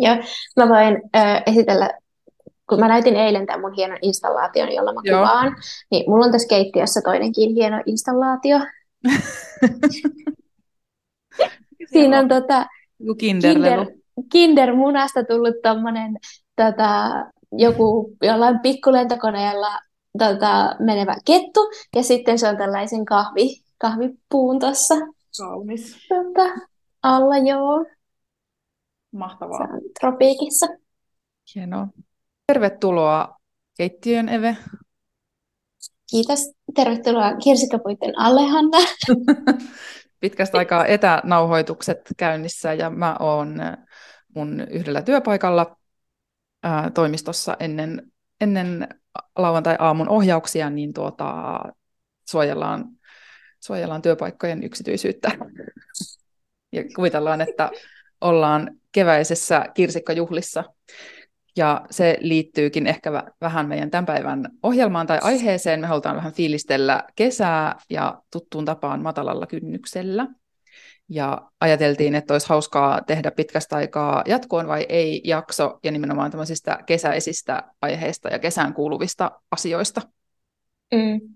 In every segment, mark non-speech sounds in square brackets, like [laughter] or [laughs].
Ja mä voin äh, esitellä, kun mä näytin eilen tämän mun hienon installaation, jolla mä Joo. kuvaan, niin mulla on tässä keittiössä toinenkin hieno installaatio. [laughs] Siinä on tota, kinderlelu. kinder, kindermunasta tullut tommonen tota, joku jollain pikkulentokoneella tota, menevä kettu, ja sitten se on tällaisen kahvi, kahvipuun tuossa Kaunis. tota, alla, joo, se Mahtavaa. on tropiikissa. Hienoa. Tervetuloa keittiöön, Eve. Kiitos, tervetuloa kirsikkapuitten alle, Hanna. [laughs] Pitkästä aikaa etänauhoitukset käynnissä ja mä oon mun yhdellä työpaikalla ää, toimistossa ennen, ennen lauantai-aamun ohjauksia, niin tuota, suojellaan, suojellaan työpaikkojen yksityisyyttä. Ja kuvitellaan, että ollaan keväisessä kirsikkajuhlissa. Ja se liittyykin ehkä vä- vähän meidän tämän päivän ohjelmaan tai aiheeseen. Me halutaan vähän fiilistellä kesää ja tuttuun tapaan matalalla kynnyksellä. Ja ajateltiin, että olisi hauskaa tehdä pitkästä aikaa jatkoon vai ei jakso, ja nimenomaan tämmöisistä kesäisistä aiheista ja kesään kuuluvista asioista. Mm.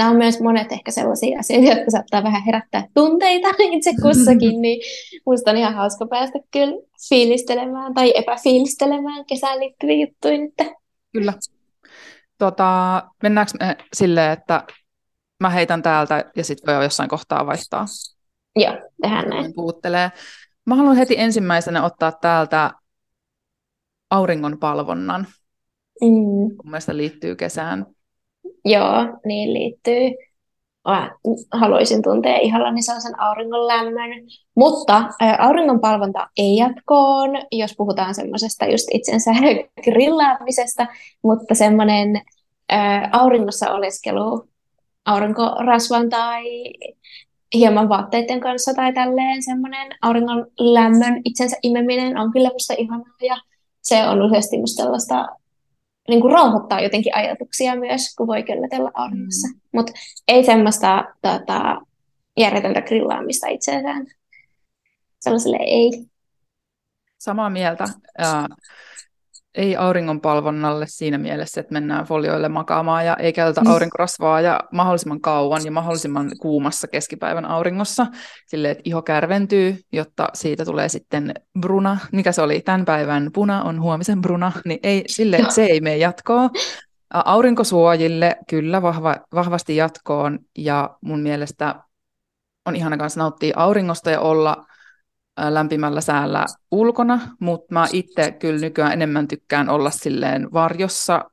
Nämä on myös monet ehkä sellaisia asioita, jotka saattaa vähän herättää tunteita [laughs] itse kussakin, niin musta on ihan hauska päästä kyllä fiilistelemään tai epäfiilistelemään kesään liittyviä juttuja nyt. Kyllä. Tota, mennäänkö me silleen, että mä heitän täältä ja sitten voi jossain kohtaa vaihtaa? Joo, tehdään näin. puhuttelee. Mä haluan heti ensimmäisenä ottaa täältä auringon palvonnan. Mm. Mun mielestä liittyy kesään. Joo, niin liittyy. Mä haluaisin tuntea ihallani sellaisen auringon lämmön. Mutta ä, auringon palvonta ei jatkoon, jos puhutaan semmoisesta just itsensä [laughs] grillaamisesta, mutta semmoinen auringossa oleskelu aurinkorasvan tai hieman vaatteiden kanssa tai tälleen semmoinen auringon lämmön itsensä imeminen on kyllä musta ihanaa ja se on useasti musta sellaista niin kuin rauhoittaa jotenkin ajatuksia myös, kun voi köllötellä auringossa. Mm. Mutta ei semmoista tota, järjetöntä grillaamista itseään. Sellaiselle ei. Samaa mieltä. Ei auringonpalvonnalle siinä mielessä, että mennään folioille makaamaan ja ei käytetä aurinkorasvaa ja mahdollisimman kauan ja mahdollisimman kuumassa keskipäivän auringossa, silleen, että iho kärventyy, jotta siitä tulee sitten bruna. Mikä se oli? Tämän päivän puna on huomisen bruna, niin ei, sille, Joo. se ei mene jatkoon. Aurinkosuojille kyllä vahva, vahvasti jatkoon ja mun mielestä on ihana kanssa nauttia auringosta ja olla lämpimällä säällä ulkona, mutta mä itse kyllä nykyään enemmän tykkään olla silleen varjossa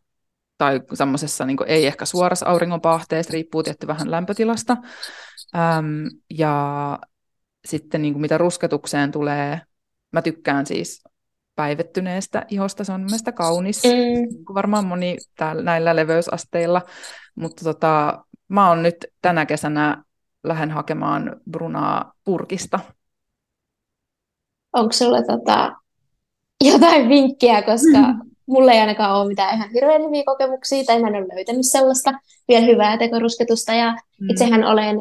tai semmoisessa niin ei ehkä suorassa auringonpahteessa, riippuu tietty vähän lämpötilasta. Äm, ja sitten niin kuin mitä rusketukseen tulee, mä tykkään siis päivettyneestä ihosta, se on mun mielestä kaunis, Mm. niin kuin varmaan moni täällä, näillä leveysasteilla, mutta tota, mä oon nyt tänä kesänä lähden hakemaan brunaa purkista. Onko sulla tota, jotain vinkkiä, koska Mm. mulla ei ainakaan ole mitään ihan hirveän hyviä kokemuksia, tai mä en ole löytänyt sellaista vielä hyvää tekorusketusta, ja Mm. itsehän olen,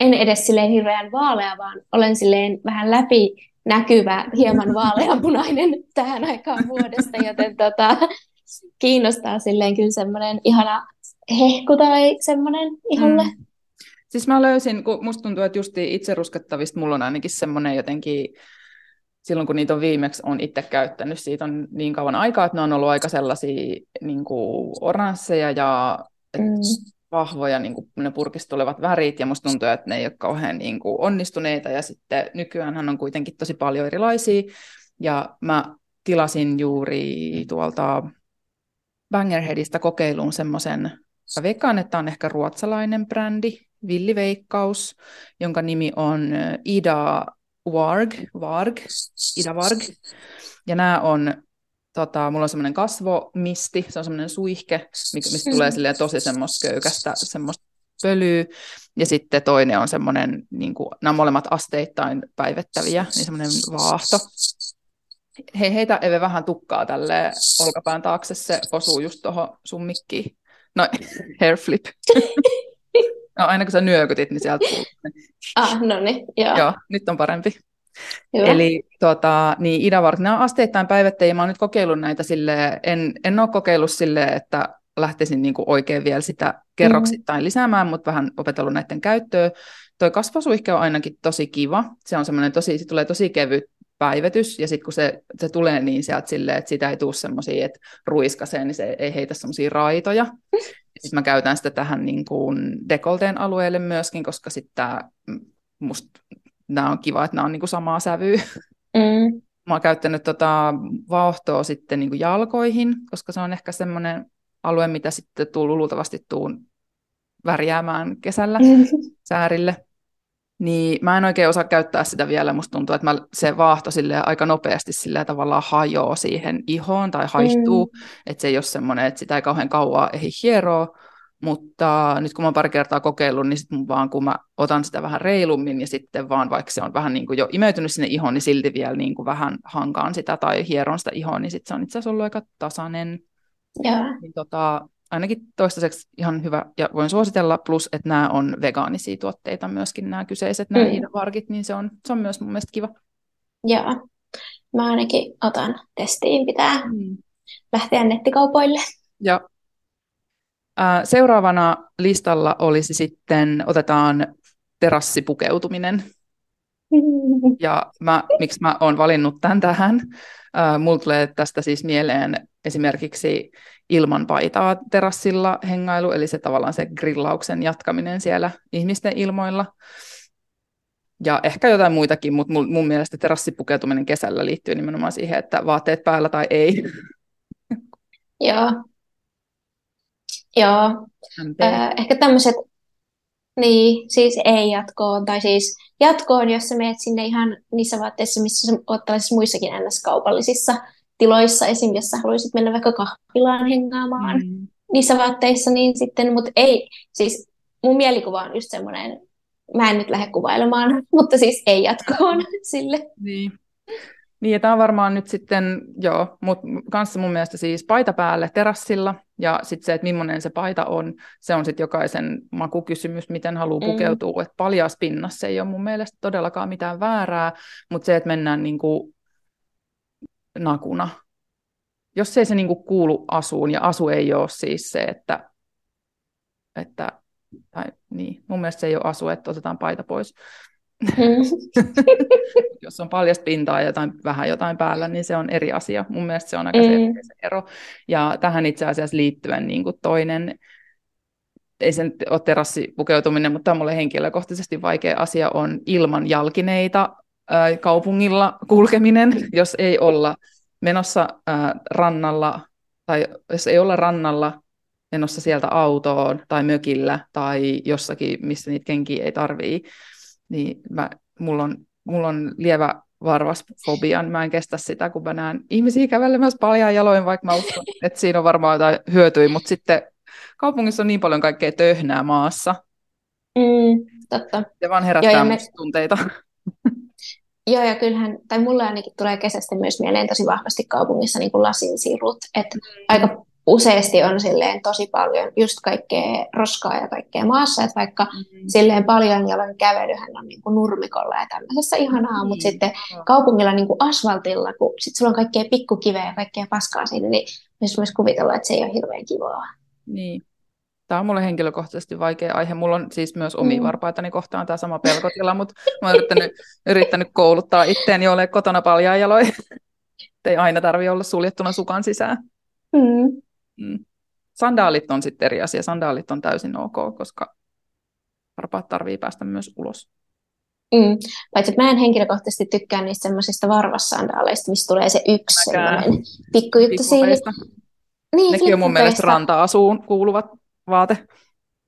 en edes silleen hirveän vaalea, vaan olen silleen vähän läpi näkyvä, hieman [laughs] vaaleanpunainen tähän aikaan vuodesta, joten tota, kiinnostaa silleen kyllä semmoinen ihana hehku tai semmoinen iholle. Mm. Siis mä löysin, kun musta tuntuu, että justi itse ruskettavista mulla on ainakin semmoinen jotenkin, silloin kun niitä on viimeksi on itse käyttänyt, siitä on niin kauan aikaa, että ne on ollut aika sellaisia niin kuin oransseja ja Mm. vahvoja niin kuin ne purkista tulevat värit, ja musta tuntuu, että ne ei ole kauhean niin kuin onnistuneita, ja sitten nykyään on kuitenkin tosi paljon erilaisia, ja mä tilasin juuri tuolta Bangerheadista kokeiluun semmoisen, mä veikkaan, että on ehkä ruotsalainen brändi, Villiveikkaus, jonka nimi on ö, Ida Varg, Varg, Ida Varg. Ja nämä on, tota, mulla on semmoinen kasvomisti, se on semmoinen suihke, mistä tulee silleen tosi semmoista köykästä, semmoista pölyä. Ja sitten toinen on semmoinen, niin kuin, nämä molemmat asteittain päivettäviä, niin semmoinen vaahto. Hei, heitä Eve vähän tukkaa tälle olkapään taakse, se osuu just tuohon sun mikkiin. No, [laughs] hair flip. [laughs] No, aina kun sä nyökytit, niin sieltä. Ah, no niin, joo. Joo, nyt on parempi. Hyvä. Eli tota, niin idävartit, nämä on asteittain päivittäjiä. Mä oon nyt kokeillut näitä sille, en, en ole kokeillut sille, että lähtisin niin kuin oikein vielä sitä kerroksittain mm. lisäämään, mutta vähän opetellut näiden käyttöä. Toi kasvasuihke on ainakin tosi kiva. Se on semmoinen tosi, se tulee tosi kevyt päivitys, ja sitten kun se, se tulee niin sieltä silleen, että sitä ei tule semmoisia, että ruiskaseen, niin se ei heitä semmoisia raitoja. Sitten mä käytän sitä tähän niin kuin dekolteen alueelle myöskin, koska sitten musta nämä on kiva, että nämä on niin kuin samaa sävyä. Mm. Mä oon käyttänyt tota vauhtoa sitten niin kuin jalkoihin, koska se on ehkä semmoinen alue, mitä sitten tuu luultavasti tuun värjäämään kesällä mm. [laughs] säärille. Niin mä en oikein osaa käyttää sitä vielä. Musta tuntuu, että mä, se vaahto aika nopeasti sillä tavallaan hajoaa siihen ihoon tai haihtuu. Mm. Että se ei ole semmoinen, että sitä ei kauhean kauaa ehdi hieroa. Mutta nyt kun mä oon pari kertaa kokeillut, niin sitten vaan kun mä otan sitä vähän reilummin ja sitten vaan vaikka se on vähän niin kuin jo imeytynyt sinne ihoon, niin silti vielä niin kuin vähän hankaan sitä tai hieron sitä ihoon, niin sitten se on itse asiassa ollut aika tasainen. Yeah. Niin tota, ainakin toistaiseksi ihan hyvä ja voin suositella, plus että nämä on vegaanisia tuotteita myöskin nämä kyseiset, nämä mm. varkit, niin se on, se on myös mun mielestä kiva. Joo, mä ainakin otan testiin, pitää mm. lähteä nettikaupoille. Ja seuraavana listalla olisi sitten, otetaan terassipukeutuminen. [laughs] Ja mä, miksi mä oon valinnut tämän tähän? Mulla tulee tästä siis mieleen esimerkiksi ilman paitaa terassilla hengailu, eli se tavallaan se grillauksen jatkaminen siellä ihmisten ilmoilla. Ja ehkä jotain muitakin, mutta mun, mun mielestä terassipukeutuminen kesällä liittyy nimenomaan siihen, että vaatteet päällä tai ei. Joo. Joo. Äh, ehkä tämmöiset, niin, siis ei jatkoon, tai siis jatkoon, jos sä menet sinne ihan niissä vaatteissa, missä sä oot muissakin ns-kaupallisissa tiloissa, esim. jos sä haluaisit mennä vaikka kahvilaan hengaamaan mm. niissä vaatteissa, niin sitten, mutta ei, siis mun mielikuva on just semmoinen, mä en nyt lähde kuvailemaan, [laughs] mutta siis ei jatkoon mm. sille. Niin. Niin, ja tämä on varmaan nyt sitten, joo, mutta kanssa mun mielestä siis paita päälle terassilla, ja sitten se, että millainen se paita on, se on sitten jokaisen makukysymys, miten haluaa mm. pukeutua, että paljas pinnassa ei ole mun mielestä todellakaan mitään väärää, mutta se, että mennään niin kuin nakuna. Jos ei se niin kuin kuulu asuun, ja asu ei ole siis se, että, että tai, niin, mun mielestä se ei ole asu, että otetaan paita pois. Mm. [laughs] Jos on paljasta pintaa ja jotain, vähän jotain päällä, niin se on eri asia. Mun mielestä se on aika mm. selkeä se ero. Ja tähän itse asiassa liittyen niin kuin toinen, ei se nyt ole terassipukeutuminen, mutta tämä on mulle henkilökohtaisesti vaikea asia, on ilman jalkineita ää, kaupungilla kulkeminen, jos ei olla menossa ää, rannalla, tai jos ei olla rannalla menossa sieltä autoon tai mökillä tai jossakin, missä niitä kenkiä ei tarvii, niin mä, mulla, on, mulla on lievä varvasfobia, niin mä en kestä sitä, kun mä näen ihmisiä kävelemässä paljon jaloin, vaikka mä uskon, [laughs] että siinä on varmaan jotain hyötyä, mutta sitten kaupungissa on niin paljon kaikkea töhnää maassa. Mm, totta. Se vaan herättää Joo, me... tunteita. [laughs] Joo, ja kyllähän, tai mulle ainakin tulee kesästä myös mieleen tosi vahvasti kaupungissa niin kuin lasinsirut, että mm. aika useasti on silleen tosi paljon just kaikkea roskaa ja kaikkea maassa, että vaikka mm-hmm. silleen paljon jalan kävelyhän on niin kuin nurmikolla ja tämmöisessä ihanaa, mm mutta sitten kaupungilla niin kuin asfaltilla, kun sit sulla on kaikkea pikkukiveä ja kaikkea paskaa siinä, niin myös kuvitella, että se ei ole hirveän kivaa. Niin. Tämä on mulle henkilökohtaisesti vaikea aihe. Mulla on siis myös omia mm. varpaitani kohtaan tämä sama pelkotila, mutta mä oon yrittänyt, yrittänyt kouluttaa itseäni ole kotona paljon jaloin. [laughs] Ei aina tarvi olla suljettuna sukan sisään. Mm. Mm. Sandaalit on sitten eri asia. Sandaalit on täysin ok, koska varpaat tarvii päästä myös ulos. Mm. Paitsi että mä en henkilökohtaisesti tykkää niistä semmoisista varvassandaaleista, missä tulee se yksi semmoinen pikkujuttu siinä. Niin, Nekin on mun mielestä ranta-asuun kuuluvat vaate.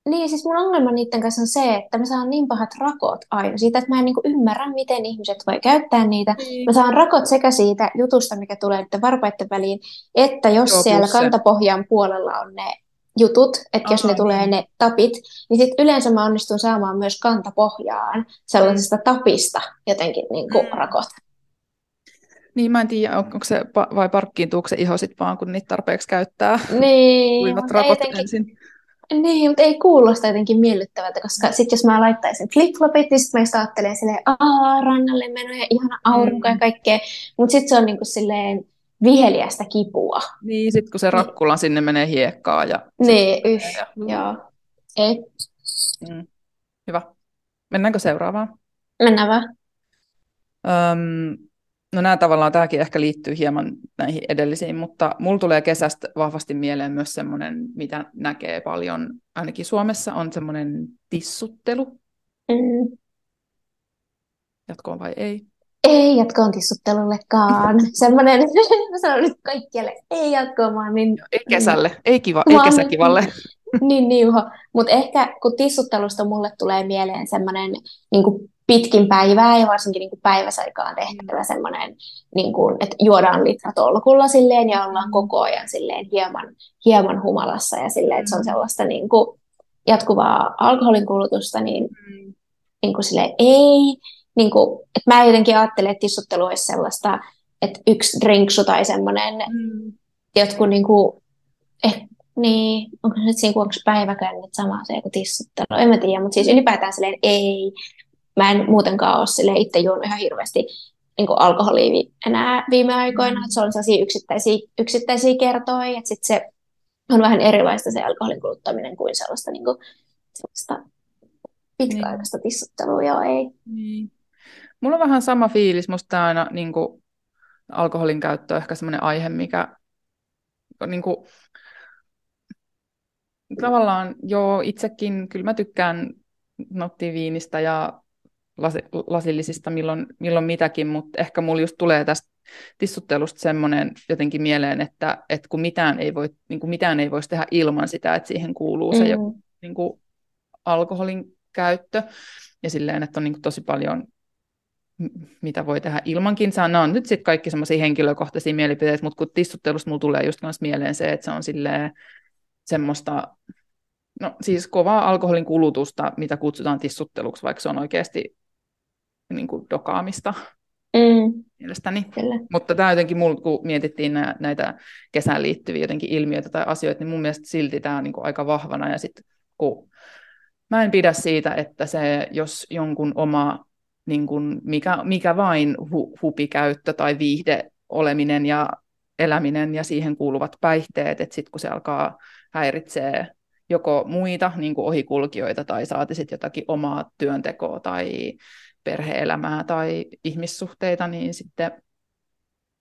Niin, siis mun ongelma niiden kanssa on se, että mä saan niin pahat rakot aina siitä, että mä en niin ymmärrä, miten ihmiset voi käyttää niitä. Niin. Mä saan rakot sekä siitä jutusta, mikä tulee nyt varpaiden väliin, että jos Joo, siellä kantapohjan puolella on ne jutut, että jos ne tulee niin. ne tapit, niin sitten yleensä mä onnistun saamaan myös kantapohjaan sellaisesta mm. tapista jotenkin niin kuin mm. rakot. Niin, mä en tiedä, onko se, vai parkkiintuuko se iho sitten vaan, kun niitä tarpeeksi käyttää. Niin. Kuivat rakot jotenkin... ensin Niin, mutta ei kuulosta jotenkin miellyttävältä, koska sitten jos mä laittaisin flip-flopit, niin sitten mä ajattelen silleen, aah, rannalle meno ja ihana aurinko mm. ja kaikkea, mutta sitten se on niinku silleen viheliästä kipua. Niin, sitten kun se rakkula niin. sinne menee hiekkaa. Ja niin, yh, ja... joo. Ei. Mm. Hyvä. Mennäänkö seuraavaan? Mennään vaan. Öm, no nämä tavallaan, tämäkin ehkä liittyy hieman näihin edellisiin, mutta mulla tulee kesästä vahvasti mieleen myös semmoinen, mitä näkee paljon, ainakin Suomessa, on semmoinen tissuttelu. Mm. Jatkoon vai ei? Ei jatkoon tissuttelullekaan. [laughs] Semmoinen, [laughs] mä sanon nyt kaikkialle, ei jatkoon, vaan niin... Ei kesälle, ei, kiva, ei kesäkivalle. [laughs] niin niuho. Mutta ehkä kun tissuttelusta mulle tulee mieleen semmoinen niin pitkin päivää ja varsinkin niin kuin päiväsaikaan tehtävä mm. semmoinen, niin kuin, että juodaan litra tolkulla silleen ja ollaan mm. koko ajan silleen hieman, hieman humalassa ja silleen, että se on mm. sellaista niin kuin, jatkuvaa alkoholin kulutusta, niin, mm. niin kuin silleen, ei, niin kuin, että mä jotenkin ajattelen, että tissuttelu olisi sellaista, että yksi drinksu tai semmoinen, mm. jotkut niin kuin, eh, niin, onko se nyt siinä, onko päiväkännit sama se kuin tissuttelu, en mä tiedä, mutta siis ylipäätään silleen ei, mä en muutenkaan ole sille itse juonut ihan hirveästi niin kuin alkoholia enää viime aikoina, että se on sellaisia yksittäisiä, yksittäisiä kertoja, että sitten se on vähän erilaista se alkoholin kuluttaminen kuin sellaista, niin kuin, sellaista pitkäaikaista niin. tissuttelua, joo ei. Niin. Mulla on vähän sama fiilis, musta aina niin kuin, alkoholin käyttö on ehkä semmoinen aihe, mikä niin kuin, tavallaan joo, itsekin kyllä mä tykkään nauttia viinistä ja lasi, lasillisista milloin, milloin mitäkin, mutta ehkä mulla just tulee tästä tissuttelusta semmoinen jotenkin mieleen, että, että kun mitään ei, voi, niin kuin mitään ei voisi tehdä ilman sitä, että siihen kuuluu se mm. joku niin kuin alkoholin käyttö, ja silleen, että on niin kuin tosi paljon mitä voi tehdä ilmankin. Nämä on nyt sitten kaikki semmoisia henkilökohtaisia mielipiteitä, mutta kun tissuttelusta mulla tulee just myös mieleen se, että se on silleen semmoista, no siis kovaa alkoholin kulutusta, mitä kutsutaan tissutteluksi, vaikka se on oikeasti niin kuin dokaamista mm. mielestäni. Kyllä. Mutta tämä jotenkin, mulla, kun mietittiin nä, näitä kesään liittyviä jotenkin ilmiöitä tai asioita, niin mun mielestä silti tämä on niin kuin aika vahvana. Ja sitten kun mä en pidä siitä, että se, jos jonkun oma niin kuin mikä, mikä vain hu, hupikäyttö tai viihde oleminen ja eläminen ja siihen kuuluvat päihteet, että sitten kun se alkaa häiritsee joko muita niin kuin ohikulkijoita tai saati sitten jotakin omaa työntekoa tai perheelämää tai ihmissuhteita, niin sitten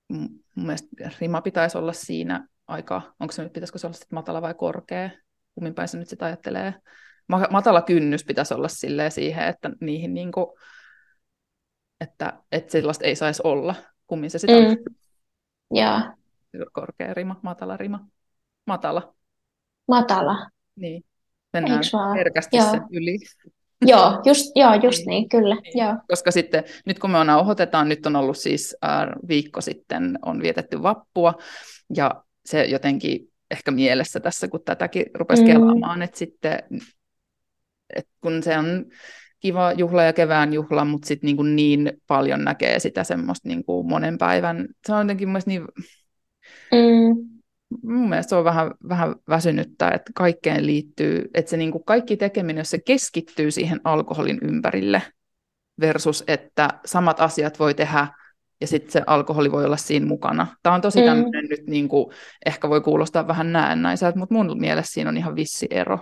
mun mielestä rima pitäisi olla siinä aika, onko se nyt, pitäisikö se olla sitten matala vai korkea, kummin päin se nyt sitä ajattelee. Matala kynnys pitäisi olla silleen siihen, että niihin niin kuin, että, että sellaista ei saisi olla, kummin se sitä mm. on. Korkea rima, matala rima. Matala. Matala. Niin. Mennään herkästi sen yli. Joo, just, joo, just niin, niin kyllä. Niin. Joo. Koska sitten, nyt kun me nauhoitetaan, nyt on ollut siis äh, viikko sitten, on vietetty vappua, ja se jotenkin ehkä mielessä tässä, kun tätäkin rupesi mm. kelaamaan, että sitten, että kun se on kiva juhla ja kevään juhla, mutta sitten niin, niin paljon näkee sitä semmoista niin kuin monen päivän, se on jotenkin mun niin, mm mun mielestä se on vähän, vähän väsynyttä, että kaikkeen liittyy, että se niin kuin kaikki tekeminen, jos se keskittyy siihen alkoholin ympärille versus, että samat asiat voi tehdä ja sitten se alkoholi voi olla siinä mukana. Tämä on tosi mm. tämmöinen nyt, niin kuin, ehkä voi kuulostaa vähän näennäiseltä, mutta mun mielestä siinä on ihan vissi ero.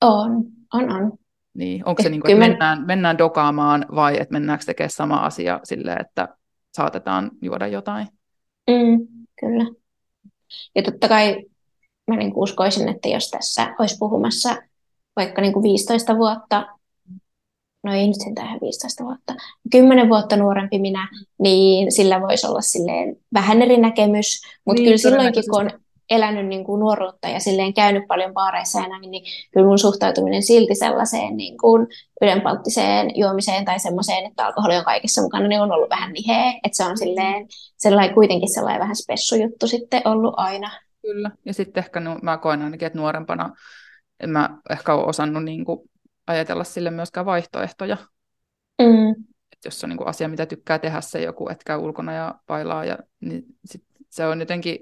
On, on, on. Niin, onko se niin kuin, että mennään, mennään dokaamaan vai että mennäänkö tekemään sama asia silleen, että saatetaan juoda jotain? Mm, kyllä. Ja totta kai mä niin kuin uskoisin, että jos tässä olisi puhumassa vaikka niin kuin 15 vuotta, no ei nyt sentään ihan 15 vuotta, 10 vuotta nuorempi minä, niin sillä voisi olla silleen vähän eri näkemys, mutta niin, kyllä silloinkin, kun on elänyt niin kuin nuoruutta ja silleen käynyt paljon baareissa ja näin, niin kyllä mun suhtautuminen silti sellaiseen niin kuin ylenpalttiseen juomiseen tai semmoiseen, että alkoholi on kaikessa mukana, niin on ollut vähän niheä, että se on mm. silleen, sellainen, kuitenkin sellainen vähän spessujuttu sitten ollut aina. Kyllä, ja sitten ehkä no, mä koen ainakin, että nuorempana en mä ehkä ole osannut niin kuin ajatella sille myöskään vaihtoehtoja. Mm. Et jos on niin kuin asia, mitä tykkää tehdä se joku, että käy ulkona ja pailaa, ja, niin sit se on jotenkin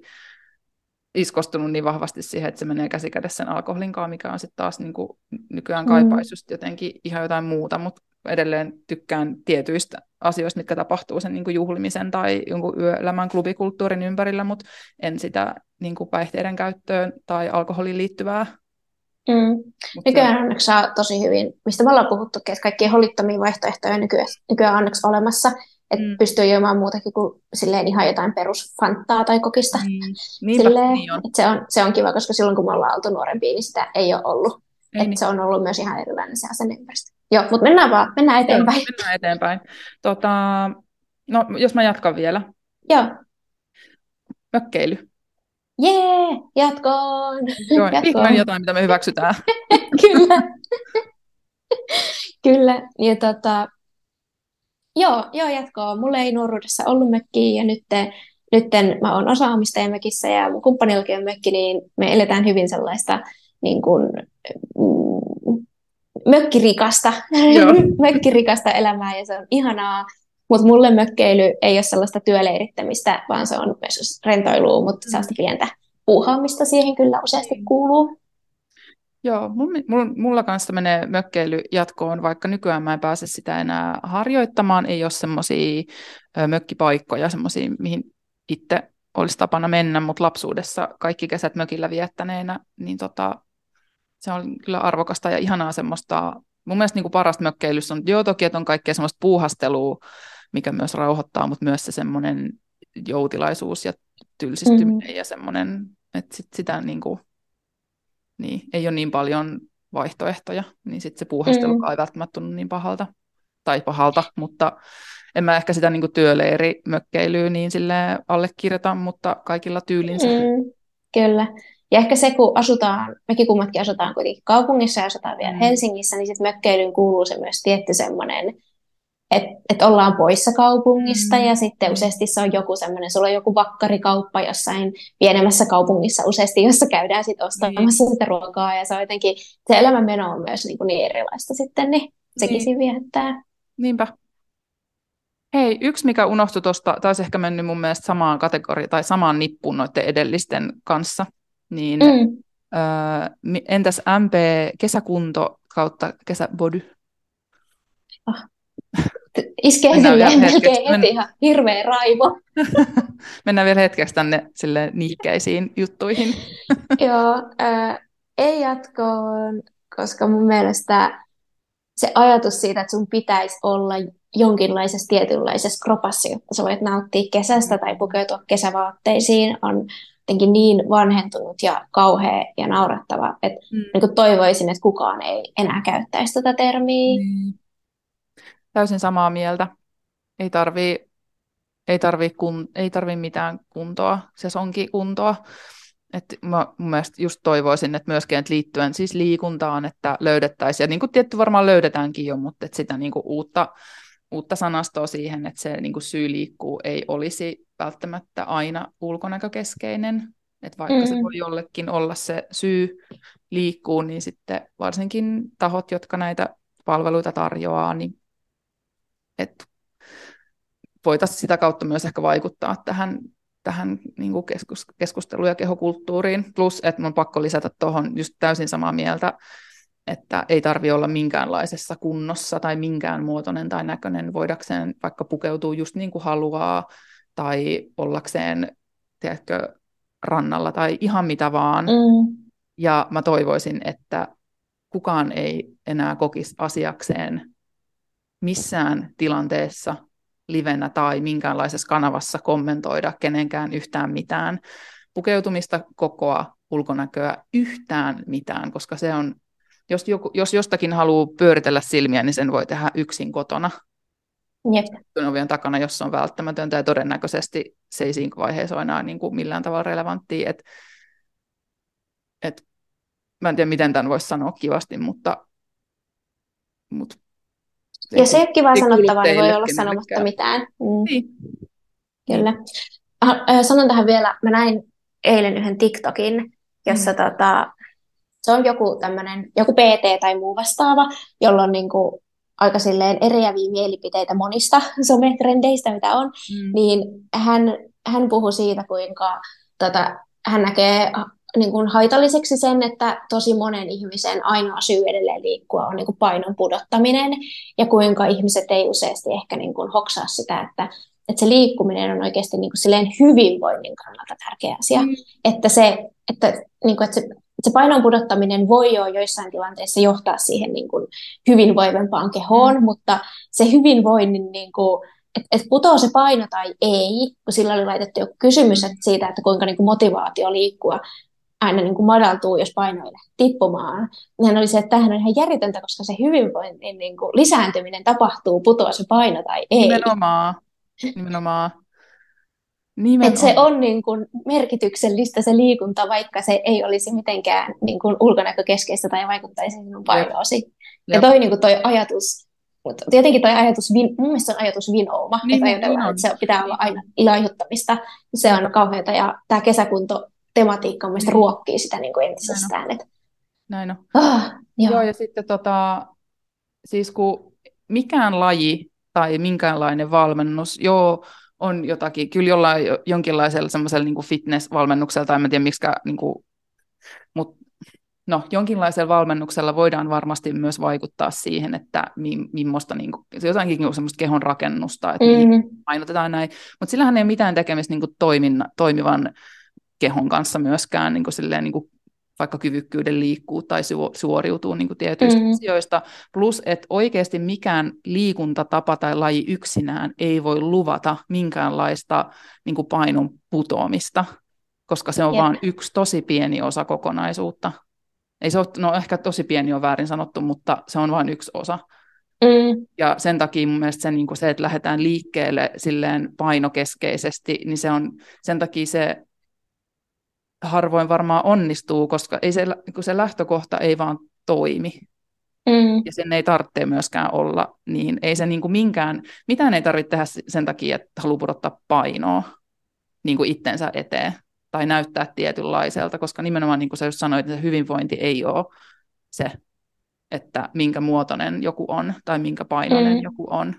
iskostunut niin vahvasti siihen, että se menee käsikädessä sen alkoholin kanssa, mikä on sitten taas niin kuin, nykyään kaipaisi mm. just jotenkin ihan jotain muuta, mutta edelleen tykkään tietyistä asioista, mitkä tapahtuu sen niin kuin juhlimisen tai jonkun yöelämän klubikulttuurin ympärillä, mutta en sitä niin kuin päihteiden käyttöön tai alkoholiin liittyvää. Mm. Nykyään onneksi saa tosi hyvin, mistä me ollaan puhuttu, että kaikkia holittomia vaihtoehtoja nykyään, nykyään onneksi olemassa, että mm. pystyy juomaan muutakin kuin silleen ihan jotain perusfanttaa tai kokista. Mm. [laughs] Niinpä, silleen, niin on. Se, on, se on kiva, koska silloin kun me ollaan oltu nuorempia, niin sitä ei ole ollut. Ei että niin. se on ollut myös ihan erilainen se asenneympäristö. Joo, mutta mennään vaan, mennään eteenpäin. Joo, mennään eteenpäin. Tota, no, jos mä jatkan vielä. Joo. Mökkeily. Jee, jatkoon. Joo, [laughs] jatkoon. jotain, mitä me hyväksytään. [laughs] Kyllä. Kyllä. Ja tota, joo, joo, jatkoon. Mulla ei nuoruudessa ollut mökkiä ja nyt nytten mä oon osaamistajamäkissä ja mun kumppanillakin on mökki, niin me eletään hyvin sellaista niin kuin, mm, mökkirikasta, [laughs] mökkirikasta elämää ja se on ihanaa. Mutta mulle mökkeily ei ole sellaista työleirittämistä, vaan se on myös rentoilua, mutta sellaista pientä puuhaamista siihen kyllä useasti kuuluu. Joo, mulla, mulla kanssa menee mökkeily jatkoon, vaikka nykyään mä en pääse sitä enää harjoittamaan. Ei ole semmoisia mökkipaikkoja, semmoisia, mihin itse olisi tapana mennä, mutta lapsuudessa kaikki kesät mökillä viettäneenä, niin tota, se on kyllä arvokasta ja ihanaa semmoista, mun mielestä niin kuin parasta mökkeilyssä on, joo toki, että on kaikkea semmoista puuhastelua, mikä myös rauhoittaa, mutta myös se semmoinen joutilaisuus ja tylsistyminen mm-hmm. ja semmoinen, että sit sitä niin kuin, niin, ei ole niin paljon vaihtoehtoja, niin sitten se puuhastelu mm-hmm. ei välttämättä tunnu niin pahalta tai pahalta, mutta en mä ehkä sitä niin työleirimökkeilyä niin sille allekirjoita, mutta kaikilla tyylinsä. Mm, kyllä. Ja ehkä se, kun asutaan, mekin kummatkin asutaan kuitenkin kaupungissa ja asutaan vielä mm. Helsingissä, niin sitten mökkeilyyn kuuluu se myös tietty semmoinen, että et ollaan poissa kaupungista mm. ja sitten useasti se on joku semmoinen, sulla on joku vakkarikauppa jossain pienemmässä kaupungissa useasti, jossa käydään sitten ostamassa mm. sitä ruokaa ja se on jotenkin, se elämänmeno on myös niin, kuin niin erilaista sitten, niin sekin niin. siinä viehättää. Niinpä. Hei, yksi mikä unohtui tuosta, taisi ehkä mennyt mun mielestä samaan kategoriaan tai samaan nippuun noiden edellisten kanssa, niin mm. ö, entäs MP kesäkunto kautta kesäbody? Iskee silleen melkein heti ihan hirveä raivo. [laughs] Mennään vielä hetkeksi tänne sille niikkeisiin juttuihin. [laughs] Joo, äh, ei jatkoon, koska mun mielestä se ajatus siitä, että sun pitäisi olla jonkinlaisessa tietynlaisessa kropassa, jotta sä voit nauttia kesästä tai pukeutua kesävaatteisiin, on jotenkin niin vanhentunut ja kauhea ja naurettava, että mm. niin toivoisin, että kukaan ei enää käyttäisi tätä termiä. Mm. Täysin samaa mieltä. Ei tarvii, ei tarvii, kun, ei tarvii mitään kuntoa, se onkin kuntoa. Et mä mun mielestä just toivoisin, että myöskin että liittyen siis liikuntaan, että löydettäisiin, ja niin kuin tietty varmaan löydetäänkin jo, mutta että sitä niin kuin uutta, uutta sanastoa siihen, että se niin kuin syy liikkuu ei olisi välttämättä aina ulkonäkökeskeinen, että vaikka mm. se voi jollekin olla se syy liikkuu, niin sitten varsinkin tahot, jotka näitä palveluita tarjoaa, niin että voitaisiin sitä kautta myös ehkä vaikuttaa tähän, tähän niin kuin keskus, keskusteluun ja kehokulttuuriin. Plus, että on pakko lisätä tuohon just täysin samaa mieltä, että ei tarvi olla minkäänlaisessa kunnossa tai minkään muotoinen tai näköinen voidakseen vaikka pukeutua just niin kuin haluaa tai ollakseen, tiedätkö, rannalla tai ihan mitä vaan. Mm. Ja mä toivoisin, että kukaan ei enää kokisi asiakseen missään tilanteessa livenä tai minkäänlaisessa kanavassa kommentoida kenenkään yhtään mitään, pukeutumista, kokoa, ulkonäköä, yhtään mitään, koska se on, jos, joku, jos jostakin haluaa pyöritellä silmiä, niin sen voi tehdä yksin kotona. Ovien takana, jos se on välttämätöntä, ja todennäköisesti se ei siinä vaiheessa ole enää niin kuin millään tavalla relevanttia. Et, et, mä en tiedä, miten tämän voisi sanoa kivasti, mutta, mutta ja se ei ole kiva sanottavaa, niin voi olla sanomatta mitään. Mm. Niin. Kyllä. Sanon tähän vielä, mä näin eilen yhden TikTokin, jossa mm. tota, se on joku tämmöinen, joku PT tai muu vastaava, jolla on niin kuin aika silleen eriäviä mielipiteitä monista [laughs] sometrendeistä, mitä on, mm. niin hän, hän puhui siitä, kuinka tota, hän näkee niin kuin haitalliseksi sen, että tosi monen ihmisen ainoa syy edelleen liikkua on niin kuin painon pudottaminen ja kuinka ihmiset ei useasti ehkä niin kuin hoksaa sitä, että, että se liikkuminen on oikeasti niin kuin silleen hyvinvoinnin kannalta tärkeä asia. Mm. Että, se, että, niin kuin, että se se painon pudottaminen voi jo joissain tilanteissa johtaa siihen niin kuin hyvinvoivempaan kehoon, mm. mutta se hyvinvoinnin, niin kuin, että et putoo se paino tai ei, kun sillä oli laitettu joku kysymys että siitä, että kuinka niin kuin motivaatio liikkua aina niin kuin madaltuu, jos paino ei tippumaan. Niin oli se, että tämähän on ihan järjetöntä, koska se hyvinvoinnin niin kuin lisääntyminen tapahtuu, putoaa se paino tai ei. Nimenomaan. Nimenomaan. Että se on niin kuin merkityksellistä se liikunta, vaikka se ei olisi mitenkään niin kuin ulkonäkökeskeistä tai vaikuttaisi sinun painoosi. Ja toi, niin kuin toi ajatus, mutta tietenkin toi ajatus, mun mielestä on ajatus vinouma, niin, että ajatellaan, niin että se pitää olla aina ilaihuttamista. Se on kauheata ja tämä kesäkunto tematiikka mielestäni niin. ruokkii sitä niin kuin entisestään. Näin on. Näin on. Ah, joo. joo, ja sitten tota, siis kun mikään laji tai minkäänlainen valmennus, joo, on jotakin, kyllä jollain jonkinlaisella semmoisella niin fitness-valmennuksella, tai en tiedä miksi, niin kuin, mutta no, jonkinlaisella valmennuksella voidaan varmasti myös vaikuttaa siihen, että mi, millaista, niin kuin, jotakin niin semmoista kehon rakennusta, että mm-hmm. painotetaan näin, mutta sillähän ei ole mitään tekemistä niin kuin toimin, toimivan kehon kanssa myöskään niin kuin silleen, niin kuin vaikka kyvykkyyden liikkuu tai suoriutuu niin kuin tietyistä mm. asioista. Plus, että oikeasti mikään liikuntatapa tai laji yksinään ei voi luvata minkäänlaista niin kuin painon putoamista, koska se on vain yksi tosi pieni osa kokonaisuutta. Ei se ole, no ehkä tosi pieni on väärin sanottu, mutta se on vain yksi osa. Mm. Ja sen takia mun mielestä se, niin se, että lähdetään liikkeelle silleen painokeskeisesti, niin se on, sen takia se harvoin varmaan onnistuu, koska ei se, kun se lähtökohta ei vaan toimi. Mm. Ja sen ei tarvitse myöskään olla, niin ei se niin kuin minkään, mitään ei tarvitse tehdä sen takia, että haluaa pudottaa painoa niin kuin itsensä eteen tai näyttää tietynlaiselta, koska nimenomaan niin kuin sä just sanoit, että se hyvinvointi ei ole se, että minkä muotoinen joku on tai minkä painoinen mm. joku on.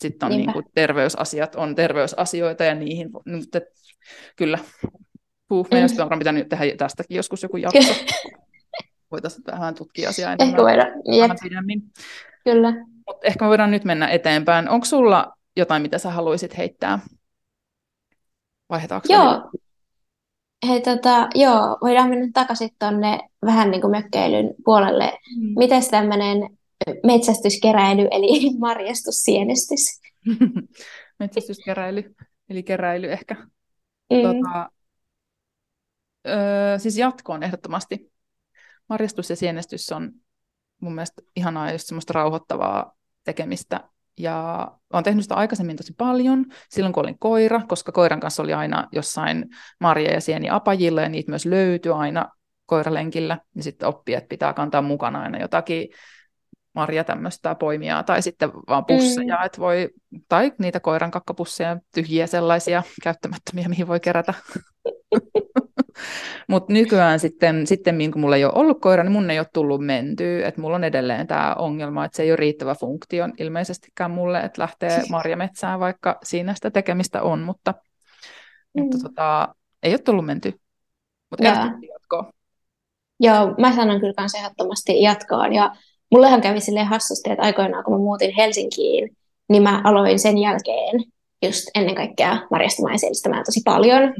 Sitten on niin kuin terveysasiat on terveysasioita ja niihin, mutta kyllä Huh, meidän mm. on pitänyt tehdä tästäkin joskus joku jakso. [laughs] Voitaisiin vähän tutkia asiaa enemmän. Ehkä voidaan, pidemmin. Kyllä. Mut ehkä me voidaan nyt mennä eteenpäin. Onko sulla jotain, mitä sä haluaisit heittää? Vaihdetaanko Joo. Hei, tota, joo, voidaan mennä takaisin tuonne vähän niin kuin mökkeilyn puolelle. Mm. Miten tämmöinen metsästyskeräily, eli [laughs] marjastussienestys? [laughs] Metsästyskeräily, eli keräily ehkä. Mm. Tota, öö, siis jatkoon ehdottomasti. Marjastus ja sienestys on mun mielestä ihanaa just semmoista rauhoittavaa tekemistä. Ja olen tehnyt sitä aikaisemmin tosi paljon, silloin kun olin koira, koska koiran kanssa oli aina jossain marja- ja sieni apajilla, ja niitä myös löytyi aina koiralenkillä, niin sitten oppii, että pitää kantaa mukana aina jotakin marja tämmöistä poimia tai sitten vaan pusseja, mm. että voi, tai niitä koiran kakkapusseja, tyhjiä sellaisia käyttämättömiä, mihin voi kerätä. Mutta nykyään sitten, sitten kun mulla ei ole ollut koira, niin mun ei ole tullut mentyä. Että mulla on edelleen tämä ongelma, että se ei ole riittävä funktio ilmeisestikään mulle, että lähtee marjametsään, vaikka siinä sitä tekemistä on, mutta, mm. mutta tota, ei ole tullut mentyä. Mutta jatkoa. Joo, mä sanon kyllä myös ehdottomasti jatkoon. Ja mullehan kävi silleen hassusti, että aikoinaan kun mä muutin Helsinkiin, niin mä aloin sen jälkeen just ennen kaikkea marjastamaan ja tosi paljon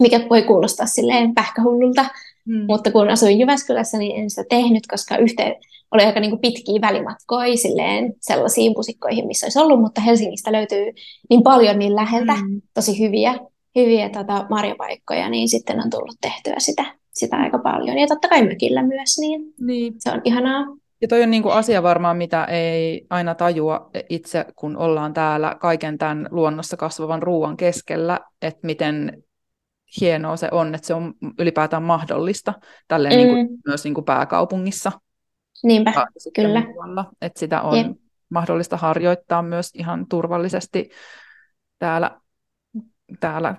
mikä voi kuulostaa silleen pähkähullulta, mm. mutta kun asuin Jyväskylässä, niin en sitä tehnyt, koska yhteen oli aika niin kuin pitkiä välimatkoja silleen sellaisiin pusikkoihin, missä olisi ollut, mutta Helsingistä löytyy niin paljon niin läheltä mm. tosi hyviä, hyviä tota, marjapaikkoja, niin sitten on tullut tehtyä sitä, sitä aika paljon. Ja totta kai mökillä myös, niin, niin. se on ihanaa. Ja toi on niin kuin asia varmaan, mitä ei aina tajua itse, kun ollaan täällä kaiken tämän luonnossa kasvavan ruoan keskellä, että miten hienoa se on, että se on ylipäätään mahdollista tälleen mm. niin kuin, myös niin kuin pääkaupungissa. Niinpä, kyllä. Muualla, että sitä on Jep. mahdollista harjoittaa myös ihan turvallisesti täällä, täällä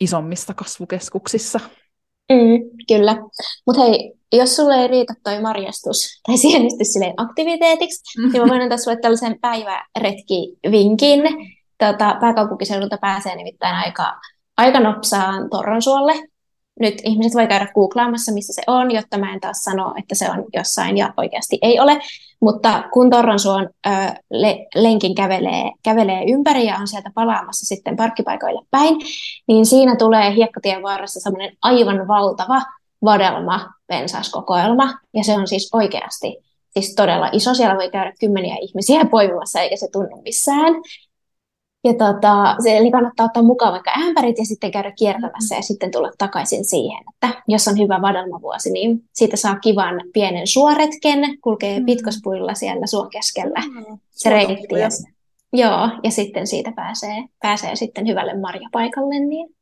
isommissa kasvukeskuksissa. Mm, kyllä. Mutta hei, jos sulle ei riitä toi marjastus [laughs] tai sienestys silleen aktiviteetiksi, niin mä voin antaa sulle tällaisen päiväretki-vinkin. Tota, pääkaupunkiseudulta pääsee nimittäin aika aika nopsaan Torronsuolle. Nyt ihmiset voi käydä googlaamassa, missä se on, jotta mä en taas sano, että se on jossain ja oikeasti ei ole. Mutta kun Torronsuon ö, le- lenkin kävelee, kävelee ympäri ja on sieltä palaamassa sitten parkkipaikoille päin, niin siinä tulee hiekkatien varressa semmoinen aivan valtava vadelma pensaskokoelma, ja se on siis oikeasti siis todella iso. Siellä voi käydä kymmeniä ihmisiä poimimassa, eikä se tunnu missään. Ja tota, se, eli kannattaa ottaa mukaan vaikka ämpärit ja sitten käydä kiertämässä ja sitten tulla takaisin siihen, että jos on hyvä vadelmavuosi, niin siitä saa kivan pienen suoretken, kulkee mm. pitkospuilla siellä suon keskellä mm. se reitti. Ja, joo, ja sitten siitä pääsee, pääsee sitten hyvälle marjapaikalle, niin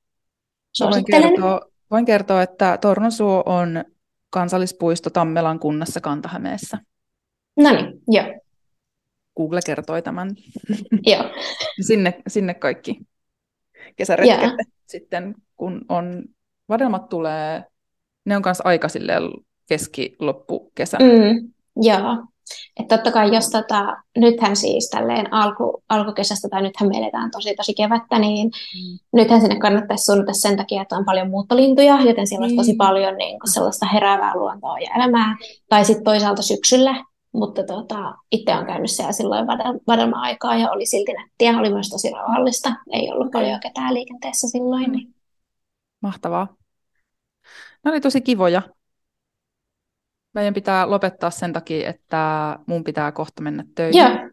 voin kertoa, voin kertoa, että Tornosuo on kansallispuisto Tammelan kunnassa Kantahämeessä. No niin, joo. Google kertoi tämän. Joo. [laughs] sinne, sinne kaikki kesäretket yeah. sitten, kun on, vadelmat tulee, ne on kanssa aika silleen keski-loppukesä. Mm, joo. Että totta kai jos tota, nythän siis tälleen alku, alkukesästä tai nythän me eletään tosi tosi kevättä, niin mm. nythän sinne kannattaisi suunnata sen takia, että on paljon muuttolintuja, joten siellä mm. olisi tosi mm. paljon niin kuin sellaista heräävää luontoa ja elämää. Tai sitten toisaalta syksyllä mutta tota, itse on käynyt siellä silloin vadelma-aikaa ja oli silti nättiä. Oli myös tosi rauhallista. Ei ollut paljon ketään liikenteessä silloin. Niin. Mahtavaa. Ne oli tosi kivoja. Meidän pitää lopettaa sen takia, että mun pitää kohta mennä töihin. Joo. [laughs]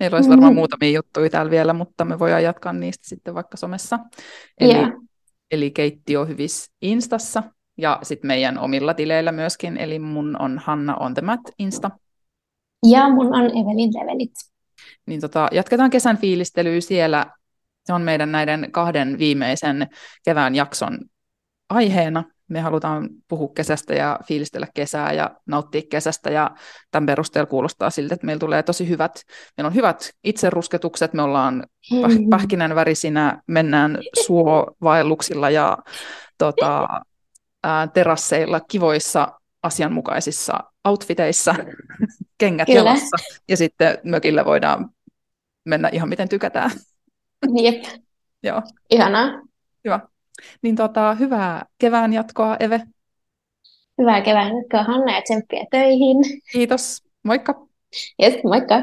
Meillä olisi varmaan mm-hmm. muutamia juttuja täällä vielä, mutta me voidaan jatkaa niistä sitten vaikka somessa. Eli, yeah. eli Keittiö Hyvis Instassa ja sitten meidän omilla tileillä myöskin, eli mun on Hanna on the Mat Insta. Ja mun on Evelin Levelit. Niin tota, jatketaan kesän fiilistelyä siellä. Se on meidän näiden kahden viimeisen kevään jakson aiheena. Me halutaan puhua kesästä ja fiilistellä kesää ja nauttia kesästä ja tämän perusteella kuulostaa siltä, että meillä tulee tosi hyvät, meillä on hyvät itserusketukset, me ollaan mm-hmm. pähkinänvärisinä, mennään suovaelluksilla ja tota, ää, terasseilla kivoissa asianmukaisissa outfiteissa, [laughs] kengät Kyllä. jalassa, ja sitten mökillä voidaan mennä ihan miten tykätään. [laughs] Jep. [laughs] Joo. Ihanaa. Hyvä. Niin tota, hyvää kevään jatkoa, Eve. Hyvää kevään jatkoa, Hanna, ja tsemppiä töihin. Kiitos. Moikka. Yes, moikka.